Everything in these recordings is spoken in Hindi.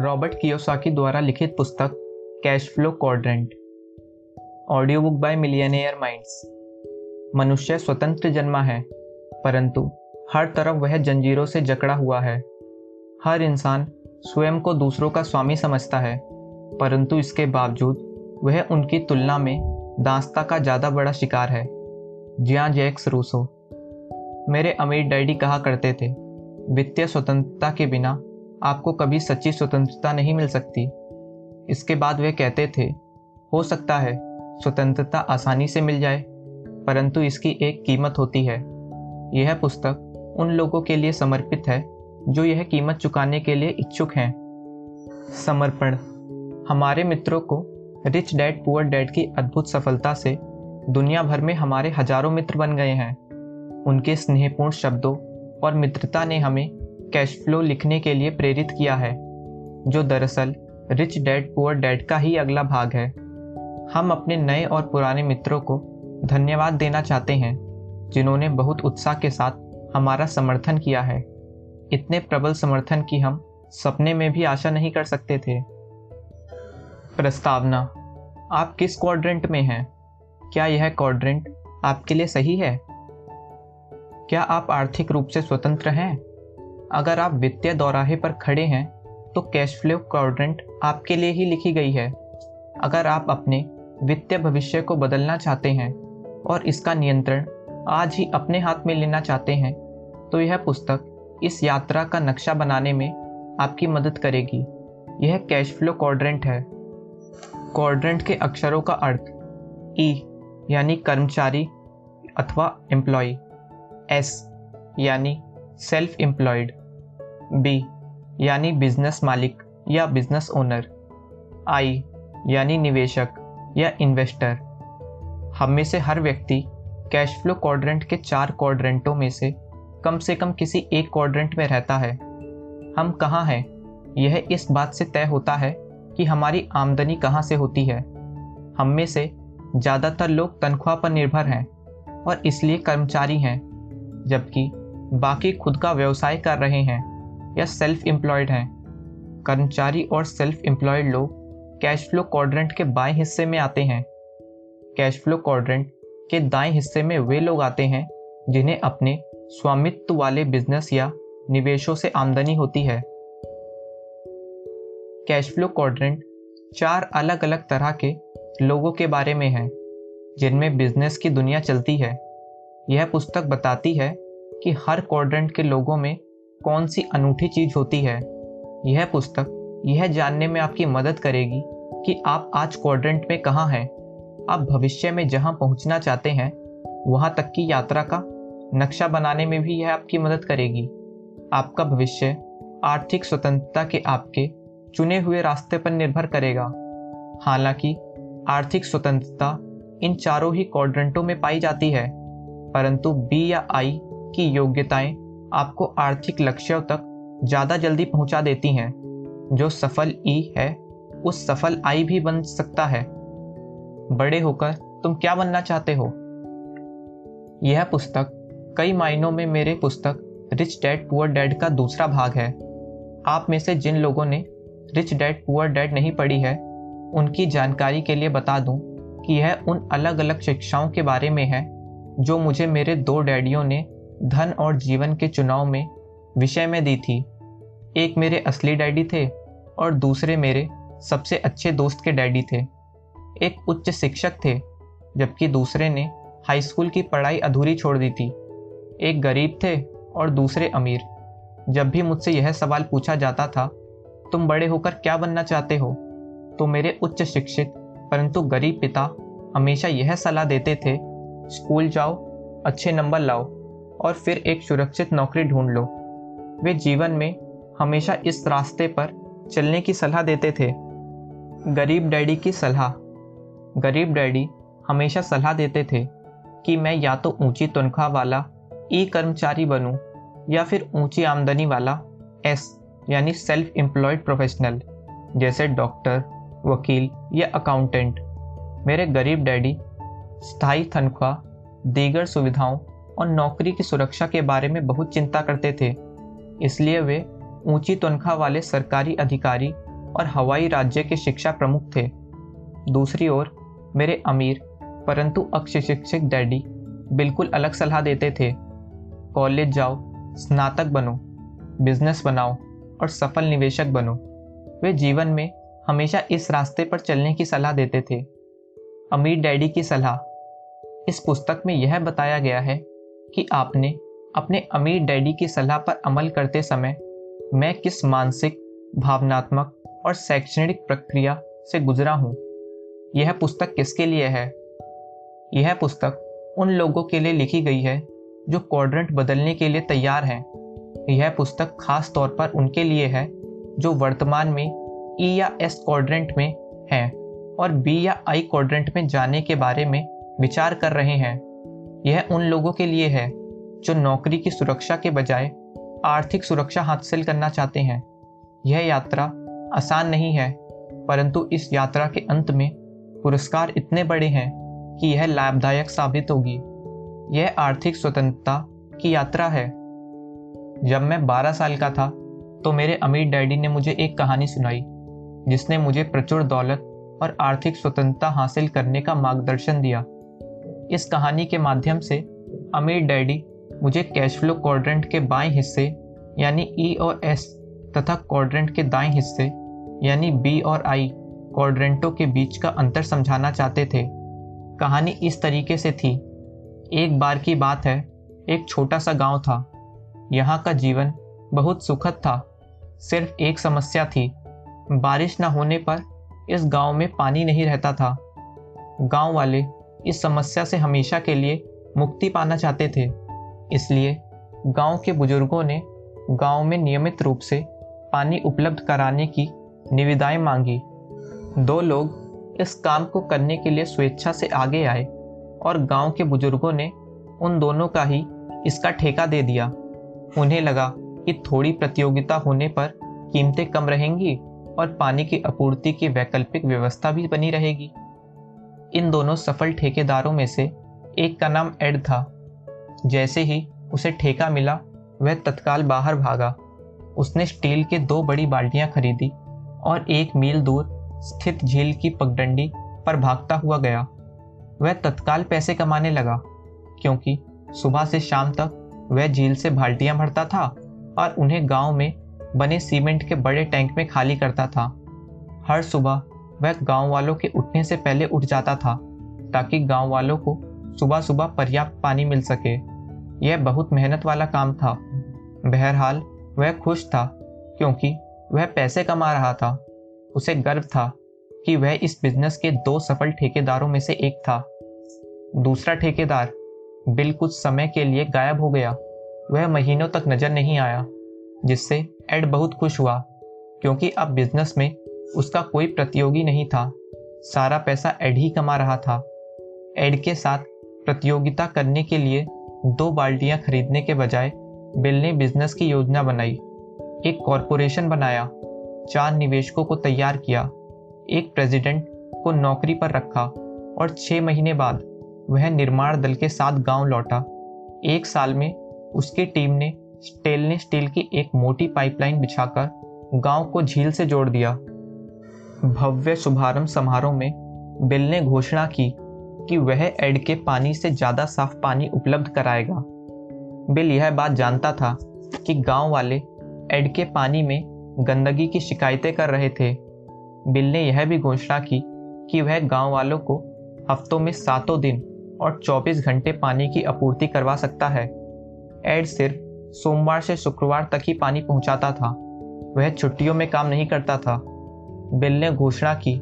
रॉबर्ट कियोसाकी द्वारा लिखित पुस्तक cash flow quadrant, audio book by millionaire minds. मनुष्य स्वतंत्र जन्मा है, परंतु हर तरफ़ वह जंजीरों से जकड़ा हुआ है। हर इंसान स्वयं को दूसरों का स्वामी समझता है, परंतु इसके बावजूद वह उनकी तुलना में दांस्ता का ज़्यादा बड़ा शिकार है। Jean Jacques Rousseau. मेरे अमीर डैडी कहा करते थे, वित्तीय स्वतंत्रता के बिना आपको कभी सच्ची स्वतंत्रता नहीं मिल सकती। इसके बाद वे कहते थे, हो सकता है स्वतंत्रता आसानी से मिल जाए, परंतु इसकी एक कीमत होती है। यह पुस्तक उन लोगों के लिए समर्पित है, जो यह कीमत चुकाने के लिए इच्छुक हैं। समर्पण। हमारे मित्रों को रिच डैड, पुअर डैड की अद्भुत सफलता से दुनिया भर में हमारे हज़ारों मित्र बन गए हैं। उनके स्नेहपूर्ण शब्दों और मित्रता ने हमें कैश फ्लो लिखने के लिए प्रेरित किया है, जो दरअसल रिच डैड पुअर डैड का ही अगला भाग है। हम अपने नए और पुराने मित्रों को धन्यवाद देना चाहते हैं, जिन्होंने बहुत उत्साह के साथ हमारा समर्थन किया है। इतने प्रबल समर्थन की हम सपने में भी आशा नहीं कर सकते थे। प्रस्तावना, आप किस क्वाड्रेंट में हैं? क्या यह क्वाड्रेंट आपके लिए सही है? क्या आप आर्थिक रूप से स्वतंत्र हैं? अगर आप वित्तीय दौराहे पर खड़े हैं तो कैश फ्लो क्वाड्रेंट आपके लिए ही लिखी गई है। अगर आप अपने वित्तीय भविष्य को बदलना चाहते हैं और इसका नियंत्रण आज ही अपने हाथ में लेना चाहते हैं तो यह पुस्तक इस यात्रा का नक्शा बनाने में आपकी मदद करेगी। यह कैश फ्लो क्वाड्रेंट है। क्वाड्रेंट के अक्षरों का अर्थ ई यानी कर्मचारी अथवा एम्प्लॉय एस यानी सेल्फ एम्प्लॉयड बी, यानी बिज़नेस मालिक या बिज़नेस ओनर आई यानी निवेशक या इन्वेस्टर हम में से हर व्यक्ति कैश फ्लो क्वाड्रेंट के चार क्वाड्रेंटों में से कम से कम किसी एक क्वाड्रेंट में रहता है। हम कहाँ हैं? यह इस बात से तय होता है कि हमारी आमदनी कहाँ से होती है। हम में से ज़्यादातर लोग तनख्वाह पर निर्भर हैं और इसलिए कर्मचारी हैं, जबकि बाकी खुद का व्यवसाय कर रहे हैं। या सेल्फ एम्प्लॉयड हैं। कर्मचारी और सेल्फ एम्प्लॉयड लोग कैश फ्लो क्वाड्रेंट के बाएँ हिस्से में आते हैं। कैश फ्लो क्वाड्रेंट के दाएँ हिस्से में वे लोग आते हैं जिन्हें अपने स्वामित्व वाले बिज़नेस या निवेशों से आमदनी होती है। कैश फ्लो क्वाड्रेंट चार अलग अलग तरह के लोगों के बारे में है, जिनमें बिज़नेस की दुनिया चलती है। यह पुस्तक बताती है कि हर क्वाड्रेंट के लोगों में कौन सी अनूठी चीज़ होती है? यह पुस्तक यह जानने में आपकी मदद करेगी कि आप आज क्वाड्रेंट में कहाँ हैं। आप भविष्य में जहाँ पहुँचना चाहते हैं, वहाँ तक की यात्रा का नक्शा बनाने में भी यह आपकी मदद करेगी। आपका भविष्य आर्थिक स्वतंत्रता के आपके चुने हुए रास्ते पर निर्भर करेगा। हालाँकि, आर्थिक स्वतंत्रता इन चारों ही क्वाड्रेंटों में पाई जाती है, परंतु बी या आई की योग्यताएँ आपको आर्थिक लक्ष्यों तक ज़्यादा जल्दी पहुँचा देती हैं। जो सफल ई है, उस सफल आई भी बन सकता है। बड़े होकर तुम क्या बनना चाहते हो? यह पुस्तक कई मायनों में मेरे पुस्तक रिच डैड पुअर डैड का दूसरा भाग है। आप में से जिन लोगों ने रिच डैड पुअर डैड नहीं पढ़ी है, उनकी जानकारी के लिए बता दूँ कि यह उन अलग अलग शिक्षाओं के बारे में है, जो मुझे मेरे दो डैडियों ने धन और जीवन के चुनाव में विषय में दी थी। एक मेरे असली डैडी थे और दूसरे मेरे सबसे अच्छे दोस्त के डैडी थे। एक उच्च शिक्षक थे, जबकि दूसरे ने हाई स्कूल की पढ़ाई अधूरी छोड़ दी थी। एक गरीब थे और दूसरे अमीर। जब भी मुझसे यह सवाल पूछा जाता था, तुम बड़े होकर क्या बनना चाहते हो? तो मेरे उच्च शिक्षित, परंतु गरीब पिता हमेशा यह सलाह देते थे, स्कूल जाओ, अच्छे नंबर लाओ। और फिर एक सुरक्षित नौकरी ढूंढ लो। वे जीवन में हमेशा इस रास्ते पर चलने की सलाह देते थे। गरीब डैडी की सलाह। गरीब डैडी हमेशा सलाह देते थे कि मैं या तो ऊँची तनख्वाह वाला ई कर्मचारी बनूं या फिर ऊँची आमदनी वाला, एस, यानी सेल्फ एम्प्लॉयड प्रोफेशनल जैसे डॉक्टर, वकील या अकाउंटेंट मेरे गरीब डैडी, स्थायी तनख्वाह, दीगर सुविधाओं और नौकरी की सुरक्षा के बारे में बहुत चिंता करते थे। इसलिए वे ऊँची तनख्वाह वाले सरकारी अधिकारी और हवाई राज्य के शिक्षा प्रमुख थे। दूसरी ओर, मेरे अमीर, परंतु अक्षशिक्षित डैडी बिल्कुल अलग सलाह देते थे। कॉलेज जाओ, स्नातक बनो, बिज़नेस बनाओ और सफल निवेशक बनो। वे जीवन में हमेशा इस रास्ते पर चलने की सलाह देते थे। अमीर डैडी की सलाह। इस पुस्तक में यह बताया गया है कि आपने अपने अमीर डैडी की सलाह पर अमल करते समय मैं किस मानसिक, भावनात्मक और शैक्षणिक प्रक्रिया से गुजरा हूँ? यह पुस्तक किसके लिए है? यह पुस्तक उन लोगों के लिए लिखी गई है जो क्वाड्रेंट बदलने के लिए तैयार हैं। यह पुस्तक खास तौर पर उनके लिए है जो वर्तमान में ई या एस क्वाड्रेंट में हैं और बी या आई क्वाड्रेंट में जाने के बारे में विचार कर रहे हैं। यह उन लोगों के लिए है, जो नौकरी की सुरक्षा के बजाय आर्थिक सुरक्षा हासिल करना चाहते हैं। यह यात्रा आसान नहीं है, परंतु इस यात्रा के अंत में पुरस्कार इतने बड़े हैं कि यह लाभदायक साबित होगी। यह आर्थिक स्वतंत्रता की यात्रा है। जब मैं 12 साल का था तो मेरे अमीर डैडी ने मुझे एक कहानी सुनाई, जिसने मुझे प्रचुर दौलत और आर्थिक स्वतंत्रता हासिल करने का मार्गदर्शन दिया। इस कहानी के माध्यम से अमीर डैडी मुझे कैश फ्लो क्वाड्रेंट के बाएँ हिस्से, यानी ई e और एस तथा क्वाड्रेंट के दाएँ हिस्से, यानी बी और आई क्वाड्रेंटों के बीच का अंतर समझाना चाहते थे। कहानी इस तरीके से थी। एक बार की बात है, एक छोटा सा गाँव था। यहाँ का जीवन बहुत सुखद था, सिर्फ़ एक समस्या थी। बारिश न होने पर इस गाँव में पानी नहीं रहता था। गाँव वाले इस समस्या से हमेशा के लिए मुक्ति पाना चाहते थे। इसलिए गाँव के बुज़ुर्गों ने गाँव में नियमित रूप से पानी उपलब्ध कराने की निविदाएँ मांगी। दो लोग इस काम को करने के लिए स्वेच्छा से आगे आए और गाँव के बुज़ुर्गों ने उन दोनों का ही इसका ठेका दे दिया। उन्हें लगा कि थोड़ी प्रतियोगिता होने पर कीमतें कम रहेंगी और पानी की आपूर्ति की वैकल्पिक व्यवस्था भी बनी रहेगी। इन दोनों सफल ठेकेदारों में से एक का नाम एड था। जैसे ही उसे ठेका मिला, वह तत्काल बाहर भागा। उसने स्टील के दो बड़ी बाल्टियाँ खरीदी और एक मील दूर स्थित झील की पगडंडी पर भागता हुआ गया। वह तत्काल पैसे कमाने लगा, क्योंकि सुबह से शाम तक वह झील से बाल्टियाँ भरता था और उन्हें गाँव में बने सीमेंट के बड़े टैंक में खाली करता था। हर सुबह वह गाँव वालों के उठने से पहले उठ जाता था, ताकि गाँव वालों को सुबह सुबह पर्याप्त पानी मिल सके। यह बहुत मेहनत वाला काम था। बहरहाल, वह खुश था, क्योंकि वह पैसे कमा रहा था। उसे गर्व था कि वह इस बिज़नेस के दो सफल ठेकेदारों में से एक था। दूसरा ठेकेदार बिल कुछ समय के लिए गायब हो गया। वह महीनों तक नज़र नहीं आया, जिससे एड बहुत खुश हुआ, क्योंकि अब बिज़नेस में उसका कोई प्रतियोगी नहीं था। सारा पैसा एड ही कमा रहा था। एड के साथ प्रतियोगिता करने के लिए दो बाल्टियाँ खरीदने के बजाय बिल ने बिज़नेस की योजना बनाई। एक कॉरपोरेशन बनाया। चार निवेशकों को तैयार किया। एक प्रेसिडेंट को नौकरी पर रखा और छह महीने बाद वह निर्माण दल के साथ गाँव लौटा। एक साल में उसकी टीम ने स्टेनलेस स्टील की एक मोटी पाइपलाइन बिछाकर गाँव को झील से जोड़ दिया। भव्य शुभारंभ समारोह में बिल ने घोषणा की कि वह एड के पानी से ज़्यादा साफ़ पानी उपलब्ध कराएगा। बिल यह बात जानता था कि गाँव वाले एड के पानी में गंदगी की शिकायतें कर रहे थे। बिल ने यह भी घोषणा की कि वह गाँव वालों को हफ्तों में सातों दिन और 24 घंटे पानी की आपूर्ति करवा सकता है। एड सिर्फ़ सोमवार से शुक्रवार तक ही पानी पहुंचाता था। वह छुट्टियों में काम नहीं करता था। बिल ने घोषणा की,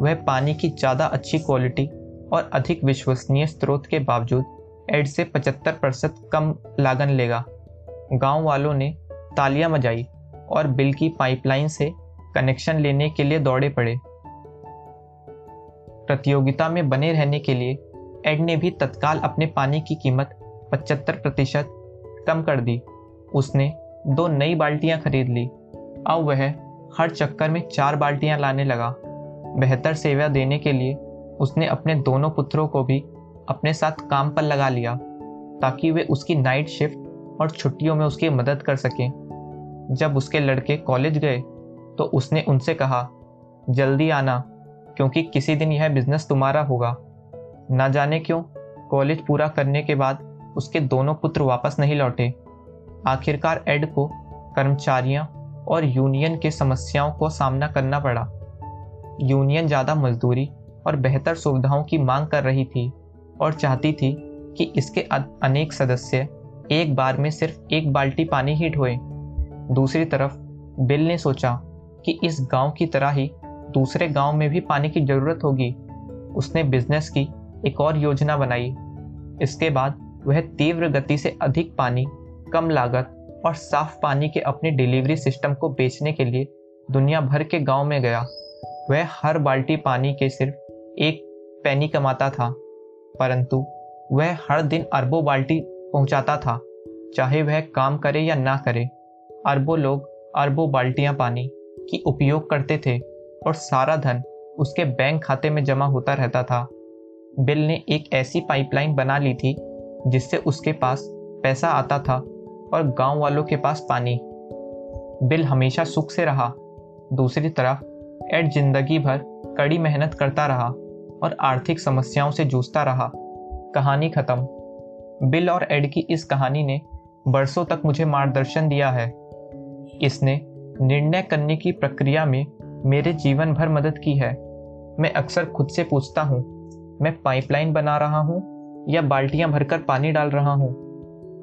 वह पानी की ज़्यादा अच्छी क्वालिटी और अधिक विश्वसनीय स्रोत के बावजूद एड से 75 प्रतिशत कम लागन लेगा। गाँव वालों ने तालियाँ बजाई और बिल की पाइपलाइन से कनेक्शन लेने के लिए दौड़े पड़े। प्रतियोगिता में बने रहने के लिए एड ने भी तत्काल अपने पानी की कीमत 75 प्रतिशत कम कर दी। उसने दो नई बाल्टियाँ खरीद ली। अब वह हर चक्कर में चार बाल्टियाँ लाने लगा। बेहतर सेवा देने के लिए उसने अपने दोनों पुत्रों को भी अपने साथ काम पर लगा लिया, ताकि वे उसकी नाइट शिफ्ट और छुट्टियों में उसकी मदद कर सकें। जब उसके लड़के कॉलेज गए तो उसने उनसे कहा, जल्दी आना, क्योंकि किसी दिन यह बिज़नेस तुम्हारा होगा। ना जाने क्यों कॉलेज पूरा करने के बाद उसके दोनों पुत्र वापस नहीं लौटे। आखिरकार एड को कर्मचारियों और यूनियन के समस्याओं को सामना करना पड़ा। यूनियन ज़्यादा मजदूरी और बेहतर सुविधाओं की मांग कर रही थी और चाहती थी कि इसके अनेक सदस्य एक बार में सिर्फ़ एक बाल्टी पानी ही ढोए। दूसरी तरफ़, बिल ने सोचा कि इस गाँव की तरह ही दूसरे गाँव में भी पानी की ज़रूरत होगी। उसने बिज़नेस की एक और योजना बनाई। इसके बाद वह तीव्र गति से अधिक पानी, कम लागत और साफ़ पानी के अपने डिलीवरी सिस्टम को बेचने के लिए दुनिया भर के गाँव में गया। वह हर बाल्टी पानी के सिर्फ़ एक पैनी कमाता था, परंतु वह हर दिन अरबों बाल्टी पहुंचाता था, चाहे वह काम करे या ना करे। अरबों लोग अरबों बाल्टियाँ पानी की उपयोग करते थे और सारा धन उसके बैंक खाते में जमा होता रहता था। बिल ने एक ऐसी पाइपलाइन बना ली थी जिससे उसके पास पैसा आता था और गाँव वालों के पास पानी। बिल हमेशा सुख से रहा। दूसरी तरफ़ एड ज़िंदगी भर कड़ी मेहनत करता रहा और आर्थिक समस्याओं से जूझता रहा। कहानी खत्म। बिल और एड की इस कहानी ने बरसों तक मुझे मार्गदर्शन दिया है। इसने निर्णय करने की प्रक्रिया में मेरे जीवन भर मदद की है। मैं अक्सर खुद से पूछता हूँ, मैं पाइपलाइन बना रहा हूँ या बाल्टियाँ भरकर पानी डाल रहा हूँ?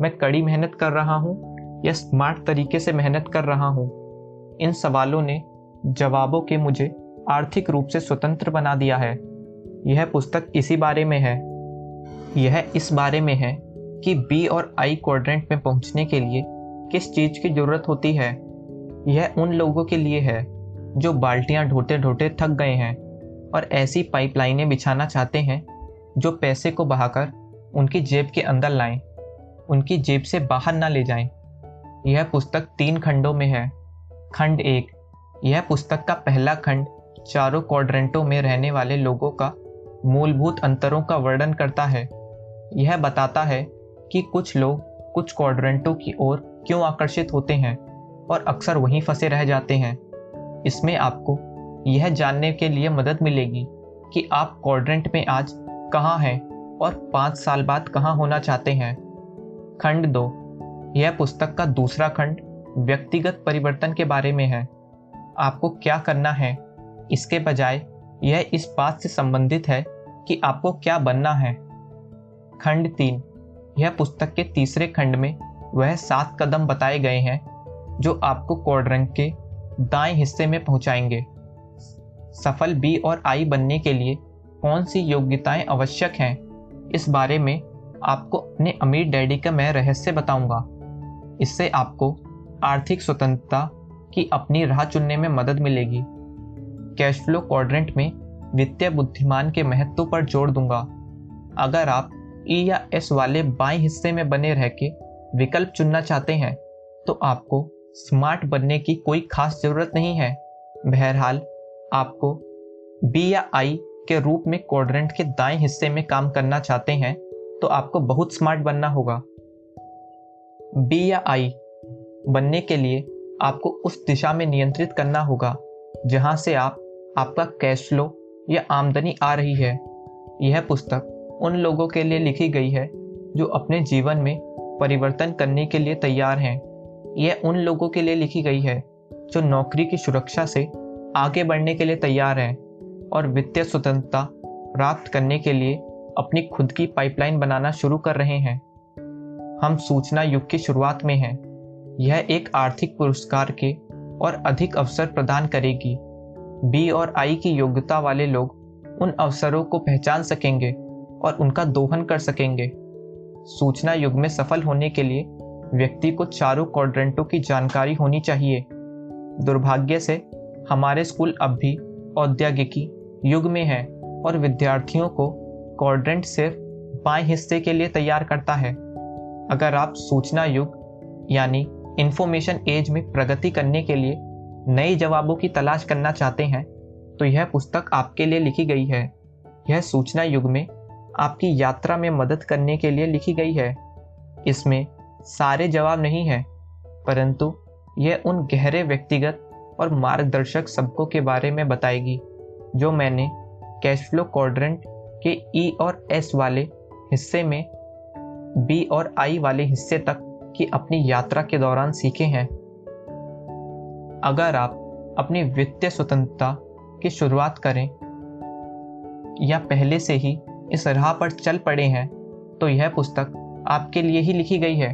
मैं कड़ी मेहनत कर रहा हूँ या स्मार्ट तरीके से मेहनत कर रहा हूँ? इन सवालों ने जवाबों के मुझे आर्थिक रूप से स्वतंत्र बना दिया है। यह पुस्तक इसी बारे में है। यह इस बारे में है कि बी और आई क्वाड्रेंट में पहुँचने के लिए किस चीज़ की ज़रूरत होती है। यह उन लोगों के लिए है जो बाल्टियाँ ढोते ढोते थक गए हैं और ऐसी पाइपलाइनें बिछाना चाहते हैं जो पैसे को बहाकर उनकी जेब के अंदर लाएँ, उनकी जेब से बाहर ना ले जाएँ। यह पुस्तक तीन खंडों में है। खंड एक, यह पुस्तक का पहला खंड चारों क्वाड्रेंटों में रहने वाले लोगों का मूलभूत अंतरों का वर्णन करता है। यह बताता है कि कुछ लोग कुछ क्वाड्रेंटों की ओर क्यों आकर्षित होते हैं और अक्सर वहीं फंसे रह जाते हैं। इसमें आपको यह जानने के लिए मदद मिलेगी कि आप क्वाड्रेंट में आज कहाँ हैं और पाँच साल बाद कहाँ होना चाहते हैं। खंड दो। यह पुस्तक का दूसरा खंड व्यक्तिगत परिवर्तन के बारे में है। आपको क्या करना है? इसके बजाय, यह इस बात से संबंधित है कि आपको क्या बनना है। खंड तीन। यह पुस्तक के तीसरे खंड में वह सात कदम बताए गए हैं, जो आपको क्वाड्रेंट के दाएँ हिस्से में पहुंचाएँगे। सफल बी और आई बनने के लिए कौन सी योग्यताएँ आवश्यक हैं? इस बारे में आपको अपने अमीर डैडी का मैं रहस्य बताऊँगा। इससे आपको आर्थिक स्वतंत्रता की अपनी राह चुनने में मदद मिलेगी। कैश फ्लो क्वाड्रेंट में वित्तीय बुद्धिमान के महत्व पर ज़ोर दूँगा। अगर आप ई या एस वाले बाएँ हिस्से में बने रह के विकल्प चुनना चाहते हैं तो आपको स्मार्ट बनने की कोई खास ज़रूरत नहीं है। बहरहाल, आपको बी या आई के रूप में क्वाड्रेंट के दाएँ हिस्से में काम करना चाहते हैं तो आपको बहुत स्मार्ट बनना होगा। बी या आई बनने के लिए आपको उस दिशा में नियंत्रित करना होगा, जहाँ से आप, आपका कैश फ्लो या आमदनी आ रही है। यह पुस्तक उन लोगों के लिए लिखी गई है, जो अपने जीवन में परिवर्तन करने के लिए तैयार हैं। यह उन लोगों के लिए लिखी गई है, जो नौकरी की सुरक्षा से आगे बढ़ने के लिए तैयार हैं और वित्तीय स्वतंत्रता प्राप्त करने के लिए अपनी खुद की पाइपलाइन बनाना शुरू कर रहे हैं। हम सूचना युग की शुरुआत में हैं। यह एक आर्थिक पुरस्कार के और अधिक अवसर प्रदान करेगी। बी और आई की योग्यता वाले लोग उन अवसरों को पहचान सकेंगे और उनका दोहन कर सकेंगे। सूचना युग में सफल होने के लिए व्यक्ति को चारों क्वाड्रेंटों की जानकारी होनी चाहिए। दुर्भाग्य से हमारे स्कूल अब भी औद्योगिकी युग में है और विद्यार्थियों को क्वाड्रेंट सिर्फ़ बाएँ हिस्से के लिए तैयार करता है। अगर आप सूचना युग, यानी इंफॉर्मेशन एज में प्रगति करने के लिए नए जवाबों की तलाश करना चाहते हैं तो यह पुस्तक आपके लिए लिखी गई है। यह सूचना युग में आपकी यात्रा में मदद करने के लिए लिखी गई है। इसमें सारे जवाब नहीं हैं, परंतु यह उन गहरे व्यक्तिगत और मार्गदर्शक सबकों के बारे में बताएगी, जो मैंने कैश फ्लो क्वाड्रेंट के ई e और एस वाले हिस्से में बी और आई वाले हिस्से तक की अपनी यात्रा के दौरान सीखे हैं। अगर आप अपनी वित्तीय स्वतंत्रता की शुरुआत करें, या पहले से ही इस राह पर चल पड़े हैं तो यह पुस्तक आपके लिए ही लिखी गई है।